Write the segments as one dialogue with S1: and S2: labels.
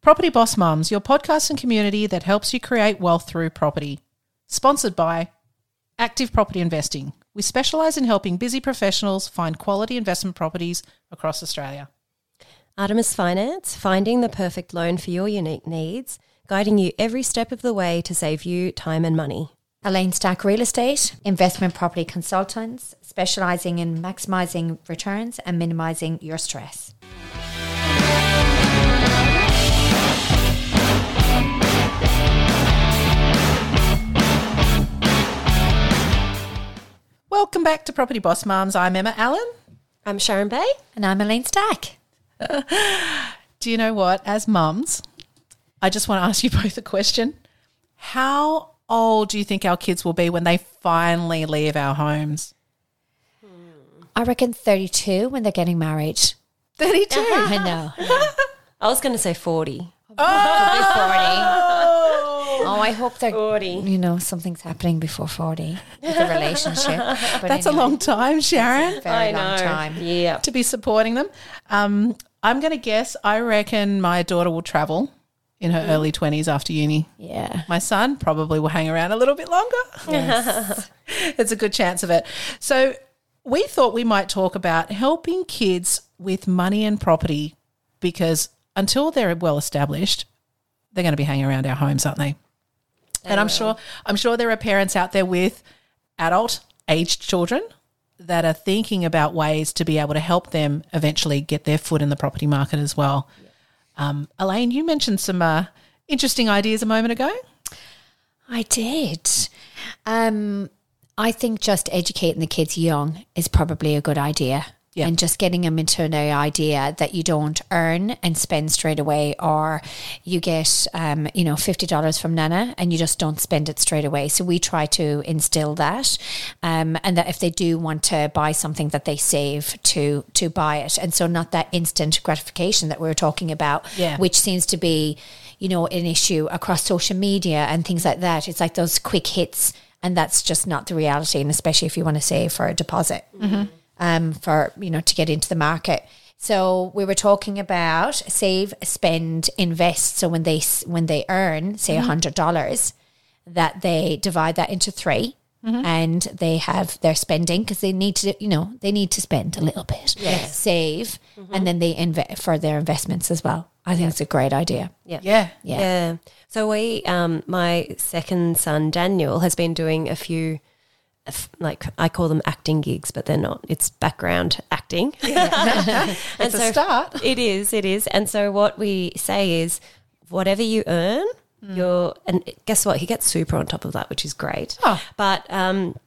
S1: Property Boss Mums, your podcast and community that helps you create wealth through property. Sponsored by Active Property Investing. We specialise in helping busy professionals find quality investment properties across Australia.
S2: Artemis Finance, finding the perfect loan for your unique needs, guiding you every step of the way to save you time and money.
S3: Elaine Stack Real Estate, investment property consultants, specialising in maximising returns and minimising your stress.
S1: Back to Property Boss Mums. I'm Emma Allen.
S2: I'm Sharon Bae.
S3: And I'm Elaine Stack.
S1: Do you know what? As mums, I just want to ask you both a question. How old do you think our kids will be when they finally leave our homes?
S3: I reckon 32 when they're getting married.
S1: 32.
S3: I know.
S2: I was going to say 40.
S3: Oh, I hope they're
S2: 40.
S3: You know, something's happening before 40 with the relationship. But
S1: That's a long time, Sharon,
S3: very long time.
S2: Yeah.
S1: to be supporting them. Um, I'm going to guess, I reckon my daughter will travel in her early 20s after uni.
S3: Yeah.
S1: My son probably will hang around a little bit longer. It's a good chance of it. So, we thought we might talk about helping kids with money and property because until they're well established, they're going to be hanging around our homes, aren't they? And I'm sure I'm sure there are parents out there with adult aged children that are thinking about ways to be able to help them eventually get their foot in the property market as well. Um, Elaine, you mentioned some uh, interesting ideas a moment ago.
S3: I did. Um, I think just educating the kids young is probably a good idea. And just getting them into the idea that you don't earn and spend straight away, or you get, um, you know, fifty dollars from Nana and you just don't spend it straight away. So we try to instill that, um, and that if they do want to buy something, that they save to to buy it, and so not that instant gratification that we are talking about,
S1: Yeah.
S3: which seems to be, you know, an issue across social media and things like that. It's like those quick hits, and that's just not the reality. And especially if you want to save for a deposit, um, for you know to get into the market. So we were talking about save, spend, invest. So when they when they earn say a hundred dollars, that they divide that into 3 and they have their spending because they need to you know they need to spend a little bit save and then they invest for their investments as well i think it's a great idea
S2: Yeah.
S1: Yeah.
S3: yeah,
S2: Yeah. So we, um, my second son Daniel has been doing a few, f- like I call them acting gigs, but they're not. It's background acting. and
S1: It's a start.
S2: It is. It is. And so what we say is, whatever you earn, you're, and guess what? He gets super on top of that, which is great.
S1: Oh.
S2: But um,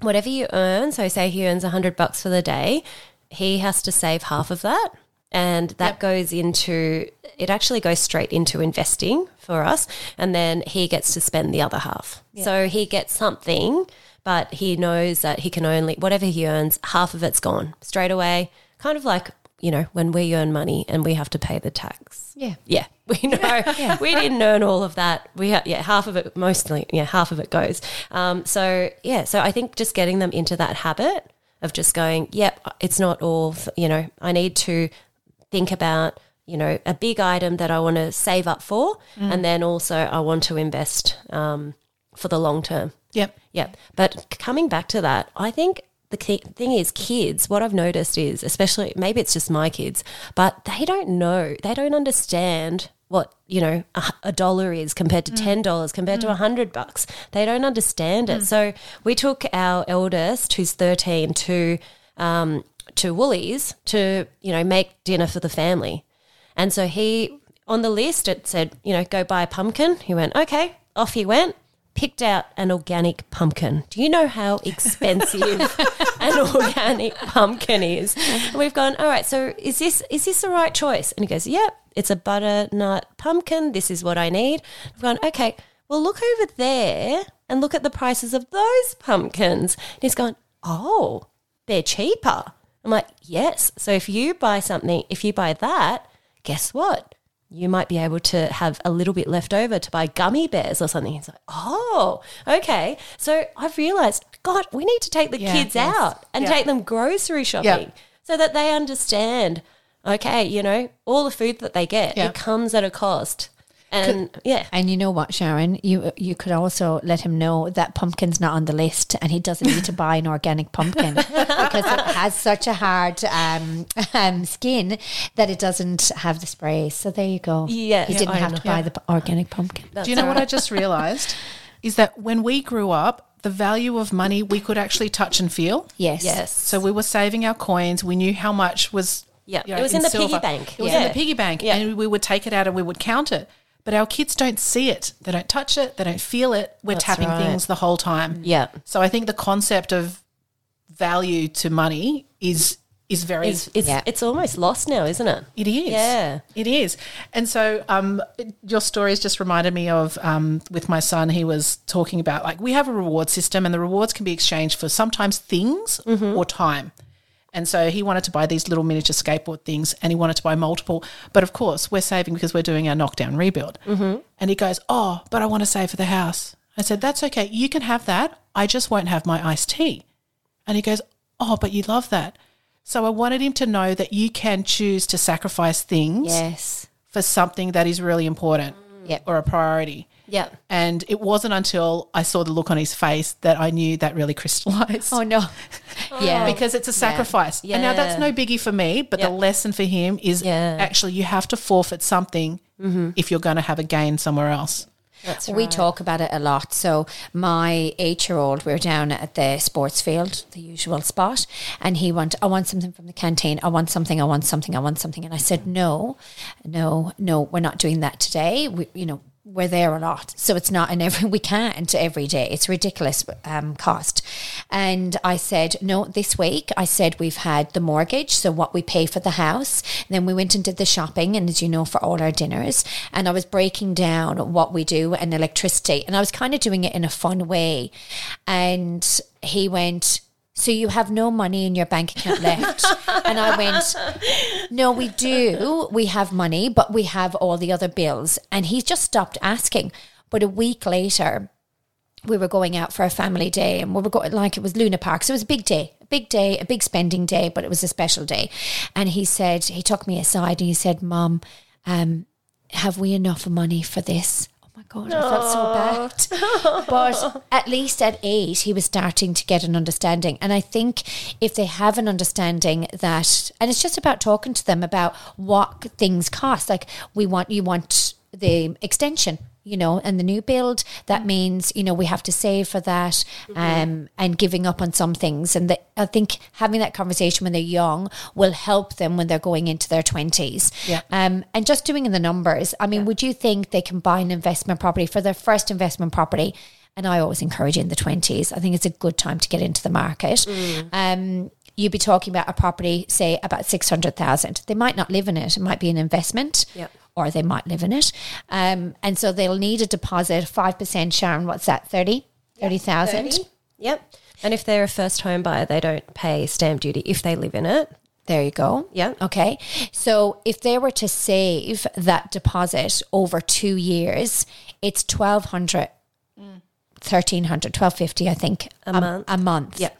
S2: whatever you earn, so say he earns a hundred bucks for the day, he has to save half of that. And that goes into, it actually goes straight into investing for us. And then he gets to spend the other half. So he gets something, but he knows that he can only, whatever he earns, half of it's gone straight away. Kind of like, you know, when we earn money and we have to pay the tax.
S3: yeah
S2: Yeah, we know. We didn't earn all of that. We ha- yeah, half of it mostly. Yeah, half of it goes. Um, so yeah, so I think just getting them into that habit of just going, yep, it's not all. You know, I need to think about you know a big item that I want to save up for, and then also I want to invest um, for the long term.
S1: Yep.
S2: Yeah. But coming back to that, I think the key thing is kids, what I've noticed is, especially maybe it's just my kids, but they don't know, they don't understand what, you know, a, a dollar is compared to $10, compared to a hundred bucks. They don't understand it. So we took our eldest, who's 13, to, um, to Woolies to, you know, make dinner for the family. And so he, on the list, it said, you know, go buy a pumpkin. He went, okay, off he went, picked out an organic pumpkin. Do you know how expensive an organic pumpkin is? And we've gone, all right, so is this is this the right choice? And he goes, yep, it's a butternut pumpkin. This is what I need. I've gone, okay, well, look over there and look at the prices of those pumpkins. And he's gone, oh, they're cheaper. I'm like, yes. So if you buy something, if you buy that, guess what? You might be able to have a little bit left over to buy gummy bears or something. It's like, oh, okay. So I've realized, God, we need to take the
S1: Yeah,
S2: kids
S1: yes.
S2: out and
S1: Yeah.
S2: take them grocery shopping so that they understand. Okay, you know, all the food that they get,
S1: Yeah.
S2: it comes at a cost. And yeah.
S3: And you know what, Sharon? You you could also let him know that pumpkin's not on the list, and he doesn't need to buy an organic pumpkin because it has such a hard um, um, skin that it doesn't have the spray. So there you go.
S2: Yeah,
S3: he
S2: yeah,
S3: didn't
S2: I
S3: have
S2: know.
S3: to buy the p- organic pumpkin.
S1: Do you know what I just realized? Is that when we grew up, the value of money we could actually touch and feel.
S3: Yes.
S2: Yes.
S1: So we were saving our coins. We knew how much was.
S2: Yeah,
S1: you
S2: it was in the piggy bank.
S1: It was in the piggy bank,
S2: Yeah.
S1: and we would take it out and we would count it. But our kids don't see it. They don't touch it. They don't feel it. We're tapping
S2: right.
S1: things the whole time.
S2: Yeah.
S1: So I think the concept of value to money is is very
S2: It's it's,
S3: Yeah.
S2: it's almost lost now, isn't it?
S1: it is.
S2: Yeah.
S1: It is. And so um, your stories just reminded me of um, with my son, he was talking about like we have a reward system and the rewards can be exchanged for sometimes things or time. And so he wanted to buy these little miniature skateboard things and he wanted to buy multiple. But of course, we're saving because we're doing our knockdown rebuild. Mm-hmm. And he goes, Oh, but I want to save for the house. I said, That's okay. You can have that. I just won't have my iced tea. And he goes, Oh, but you love that. So I wanted him to know that you can choose to sacrifice things
S3: Yes.
S1: for something that is really important
S3: Yep.
S1: or a priority.
S2: Yeah.
S1: And it wasn't until I saw the look on his face that I knew that really crystallized.
S3: Oh no. yeah.
S1: Because it's a sacrifice. And now that's no biggie for me, but
S2: Yeah.
S1: the lesson for him is
S2: Yeah.
S1: actually you have to forfeit something mm-hmm. if you're going to have a gain somewhere else.
S2: That's
S3: We talk about it a lot. So my eight-year-old, we were down at the sports field, the usual spot, and he went, "I want something from the canteen. I want something. I want something. I want something." And I said, "No, no, no. We're not doing that today. We, you know." We're there a lot, so it's not an every. We can't every day. It's ridiculous um, cost. And I said no. This week, I said we've had the mortgage, so what we pay for the house. And then we went and did the shopping, and as you know, for all our dinners. And I was breaking down what we do and electricity, and I was kind of doing it in a fun way. And he went, "So you have no money in your bank account left?" and I went, "No, we do. We have money, but we have all the other bills." And he just stopped asking. But a week later, we were going out for a family day and we were going like it was Luna Park. So it was a big day, a big day, a big spending day, but it was a special day. And he said, he took me aside and he said, Mom, um, have we enough money for this? God, I felt so bad. but at least at eight, he was starting to get an understanding. And I think if they have an understanding that, and it's just about talking to them about what things cost, like we want, you want the extension you know, and the new build, that means, you know, we have to save for that um, and giving up on some things. And the, I think having that conversation when they're young will help them when they're going into their 20s.
S1: Yeah.
S3: Um, and just doing the numbers, I mean, would you think they can buy an investment property for their first investment property? And I always encourage in the 20s. I think it's a good time to get into the market. Um, you'd be talking about a property, say, about 600,000. They might not live in it. It might be an investment
S2: Yep.
S3: Or they might live in it. Um, and so they'll need a deposit, 5%, Sharon, what's that, 30? 30,000?
S2: Yep. And if they're a first home buyer, they don't pay stamp duty if they live in it.
S3: There you go.
S2: Yeah.
S3: Okay. So if they were to save that deposit over two years, it's 1200 1300 1250 I think
S2: A month.
S3: a month
S2: Yeah.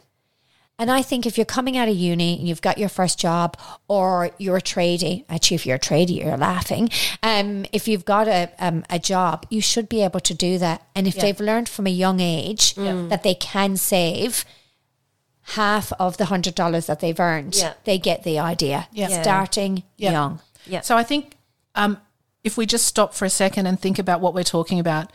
S3: And I think if you're coming out of uni and you've got your first job or you're a tradie, actually, if you're a tradie, you're laughing. Um, if you've got a, um, a job, you should be able to do that. And if they've learned from a young age that they can save half of the hundred dollars that they've earned,
S2: Yeah.
S3: they get the idea.
S1: Yeah. Yeah.
S3: Starting
S1: Yeah.
S3: young.
S2: Yeah.
S1: So I think um, if we just stop for a second and think about what we're talking about,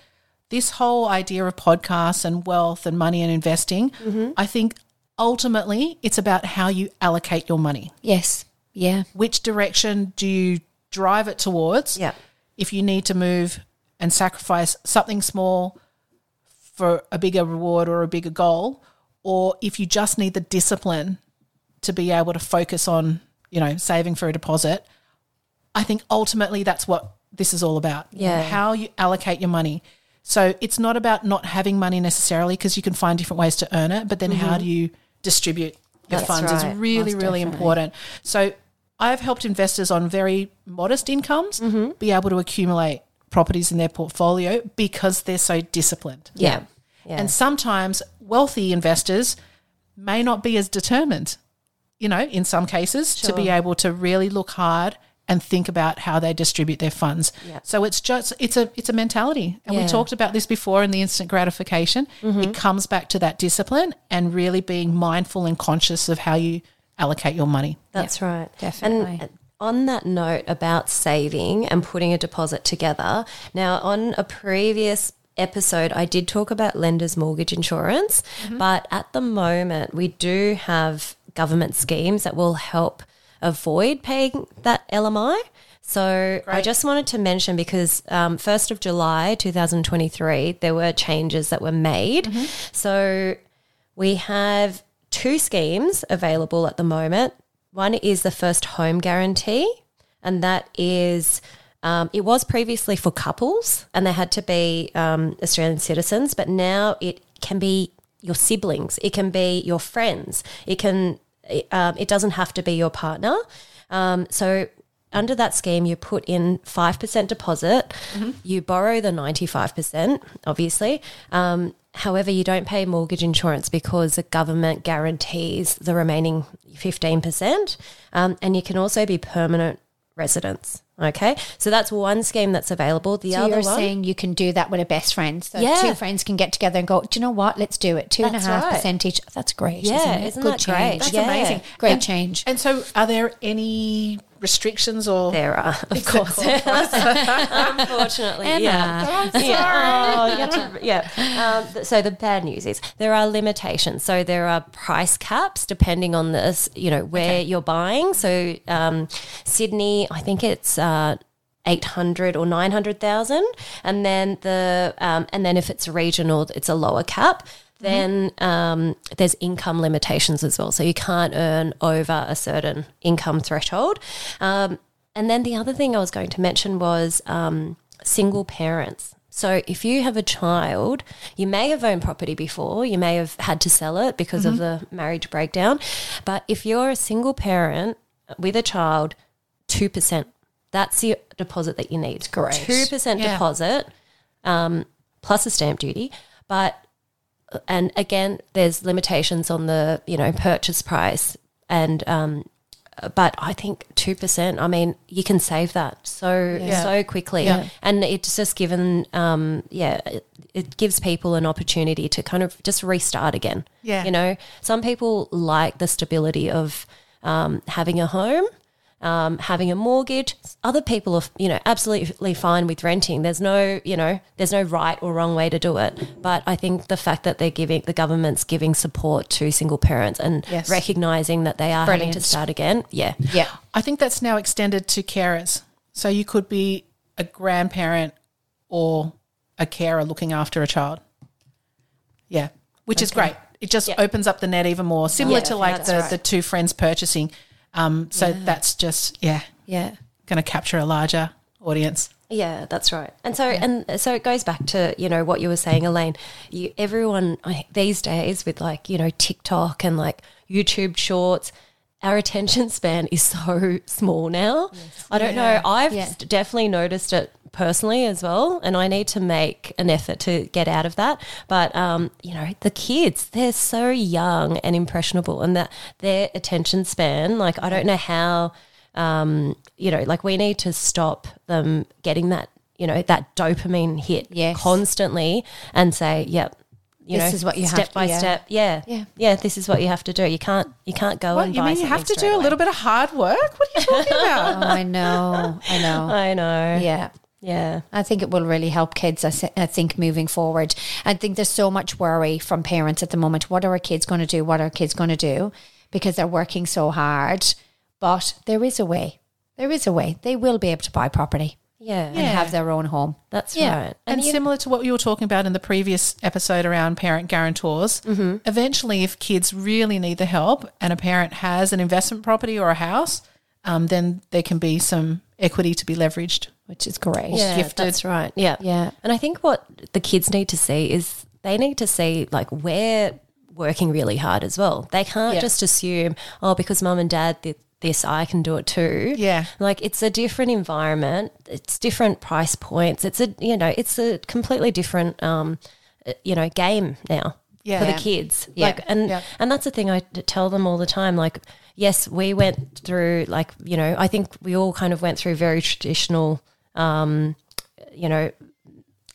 S1: this whole idea of podcasts and wealth and money and investing, I think ultimately it's about how you allocate your money.
S3: Yes. Yeah.
S1: Which direction do you drive it towards?
S2: Yeah.
S1: If you need to move and sacrifice something small for a bigger reward or a bigger goal, or if you just need the discipline to be able to focus on, you know, saving for a deposit, I think ultimately that's what this is all about.
S2: Yeah.
S1: How you allocate your money. So it's not about not having money necessarily because you can find different ways to earn it, but then how mm-hmm. do you distribute your
S2: That's
S1: funds
S2: right.
S1: is really,
S3: Most
S1: really
S3: definitely.
S1: important. So I've helped investors on very modest incomes mm-hmm. be able to accumulate properties in their portfolio because they're so disciplined.
S2: Yeah. Yeah.
S1: And sometimes wealthy investors may not be as determined you know, in some cases, to be able to really look hard and think about how they distribute their funds. So it's just it's a it's a mentality. And we talked about this before in the instant gratification. Mm-hmm. It comes back to that discipline and really being mindful and conscious of how you allocate your money.
S2: That's right.
S3: definitely.
S2: And uh, on that note about saving and putting a deposit together, now on a previous episode, I did talk about lenders' mortgage insurance, mm-hmm. but at the moment, we do have government schemes that will help avoid paying that LMI. So I just wanted to mention because um, 1st of July 2023, there were changes that were made. So we have two schemes available at the moment. One is the first home guarantee, and that is. Um, it was previously for couples and they had to be um, Australian citizens, but now it can be your siblings, it can be your friends, it can, um, it doesn't have to be your partner. Um, so under that scheme, you put in 5% deposit, you borrow the 95%, obviously. Um, however, you don't pay mortgage insurance because the government guarantees the remaining 15%. Um, and you can also be permanent residents. Okay. So that's one scheme that's available. The
S3: So
S2: other
S3: you're
S2: one.
S3: saying you can do that with a best friend. So
S2: Yeah.
S3: two friends can get together and go, do you know what? Let's do it. Two and a
S2: That's
S3: half
S2: right.
S3: percent each. That's great.
S2: Yeah,
S3: isn't, it?
S2: isn't
S3: Good
S2: that great?
S3: change.
S2: That's Yeah. amazing.
S3: Great
S1: And-
S3: change.
S1: And so are there any restrictions or
S2: there are, of course. Unfortunately, yeah.
S3: Emma.
S2: Yeah. Oh, you to- yeah. Um, th- so the bad news is there are limitations. So there are price caps depending on this, you know, where you're buying. So um, Sydney, I think it's. Uh, 800 or 900,000 and then the um, and then if it's regional it's a lower cap then um, there's income limitations as well so you can't earn over a certain income threshold um, and then the other thing I was going to mention was um, single parents. So if you have a child, you may have owned property before, you may have had to sell it because of the marriage breakdown. But if you're a single parent with a child, 2%, that's the deposit that you need.
S3: great.
S2: 2%
S1: Yeah.
S2: deposit um, plus a stamp duty. But and again, there's limitations on the you know purchase price, and um, but I think two percent. I mean, you can save that so
S1: Yeah.
S2: so quickly,
S1: Yeah.
S2: and it's just given um, yeah. It, it gives people an opportunity to kind of just restart again.
S1: Yeah.
S2: You know, some people like the stability of um, having a home, um, having a mortgage. Other people are, you know, absolutely fine with renting. There's no, you know, there's no right or wrong way to do it. But I think the fact that they're giving, the government's giving support to single parents and
S1: Yes.
S2: recognizing that they are having to start again. Yeah.
S3: Yeah.
S1: I think that's now extended to carers. So you could be a grandparent or a carer looking after a child. Yeah, which is great. It just
S2: Yeah.
S1: opens up the net even more, similar
S2: Yeah,
S1: to like the,
S2: right.
S1: the two friends purchasing. Um, so that's just, yeah,
S3: Yeah.
S1: going to capture a larger audience.
S2: Yeah, that's right. And so and so it goes back to, you know, what you were saying, Elaine. You everyone these days with like, you know, TikTok and like YouTube shorts, our attention span is so small now. I don't know. I've
S3: Yeah.
S2: definitely noticed it personally as well, and I need to make an effort to get out of that. But um, you know, the kids, they're so young and impressionable, and that their attention span, like I don't know how um, you know, like we need to stop them getting that, you know, that dopamine hit
S3: Yes.
S2: constantly and say, yep, you
S3: This
S2: know,
S3: is what you have
S2: step
S3: to-
S2: by
S3: yeah.
S2: step. Yeah.
S3: Yeah.
S2: Yeah. This is what you have to do. You can't, you can't go
S1: What,
S2: and
S1: you mean you have to do a little bit of hard work? What are you talking about?
S3: Oh, I know. I know.
S2: I know.
S3: Yeah.
S2: Yeah.
S3: I think it will really help kids. I, I think moving forward, I think there's so much worry from parents at the moment. What are our kids going to do? What are our kids going to do? Because they're working so hard. But there is a way. There is a way. They will be able to buy property
S2: Yeah.
S3: and have their own home.
S2: That's
S3: Yeah.
S2: right.
S1: And,
S2: you-
S1: similar to what you were talking about in the previous episode around parent guarantors,
S2: Mm-hmm.
S1: eventually, if kids really need the help and a parent has an investment property or a house, um, then there can be some equity to be leveraged.
S3: which is great.
S2: yeah,
S1: gifted.
S2: That's right. Yeah.
S3: Yeah.
S2: And I think what the kids need to see is they need to see like we're working really hard as well. They can't
S1: Yeah.
S2: just assume, oh, because mum and dad this, I can do it too.
S1: Yeah.
S2: Like it's a different environment. It's different price points. It's a you know, it's a completely different um uh, you know, game now.
S1: Yeah.
S2: For
S1: Yeah.
S2: the kids.
S3: Yeah.
S2: Like and
S1: Yeah.
S2: and that's the thing I tell them all the time. Like yes, we went through like you know, I think we all kind of went through very traditional, um, you know,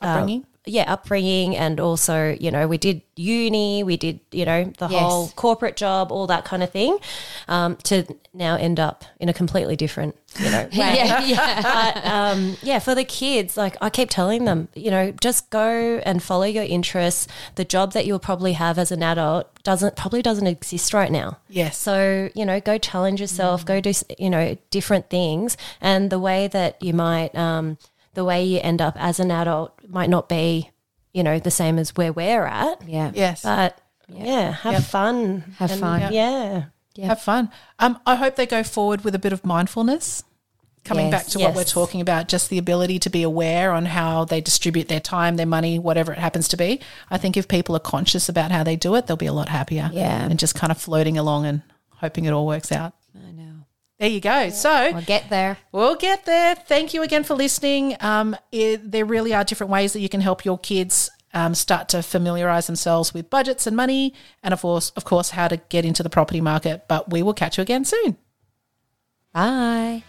S1: Upbringing.
S2: Yeah, upbringing, and also you know we did uni, we did you know the
S3: Yes.
S2: whole corporate job, all that kind of thing, um, to now end up in a completely different you know. way.
S3: Yeah, yeah.
S2: but um, yeah, for the kids, like I keep telling them, you know, just go and follow your interests. The job that you'll probably have as an adult doesn't probably doesn't exist right now.
S1: Yes.
S2: So you know, go challenge yourself. Go do you know different things, and the way that you might, um, the way you end up as an adult might not be, you know, the same as where we're at.
S3: yeah.
S1: Yes.
S2: But yeah, have fun.
S3: Have
S2: And,
S3: fun.
S2: Yeah.
S1: Have fun. Um, I hope they go forward with a bit of mindfulness. Coming
S3: Yes.
S1: back to what we're talking about, just the ability to be aware on how they distribute their time, their money, whatever it happens to be. I think if people are conscious about how they do it, they'll be a lot happier.
S3: Yeah.
S1: And just kind of floating along and hoping it all works out. There you go. So
S3: We'll get there.
S1: We'll get there. Thank you again for listening. Um, it, there really are different ways that you can help your kids um, start to familiarize themselves with budgets and money, and of course, of course, how to get into the property market. But we will catch you again soon.
S3: Bye.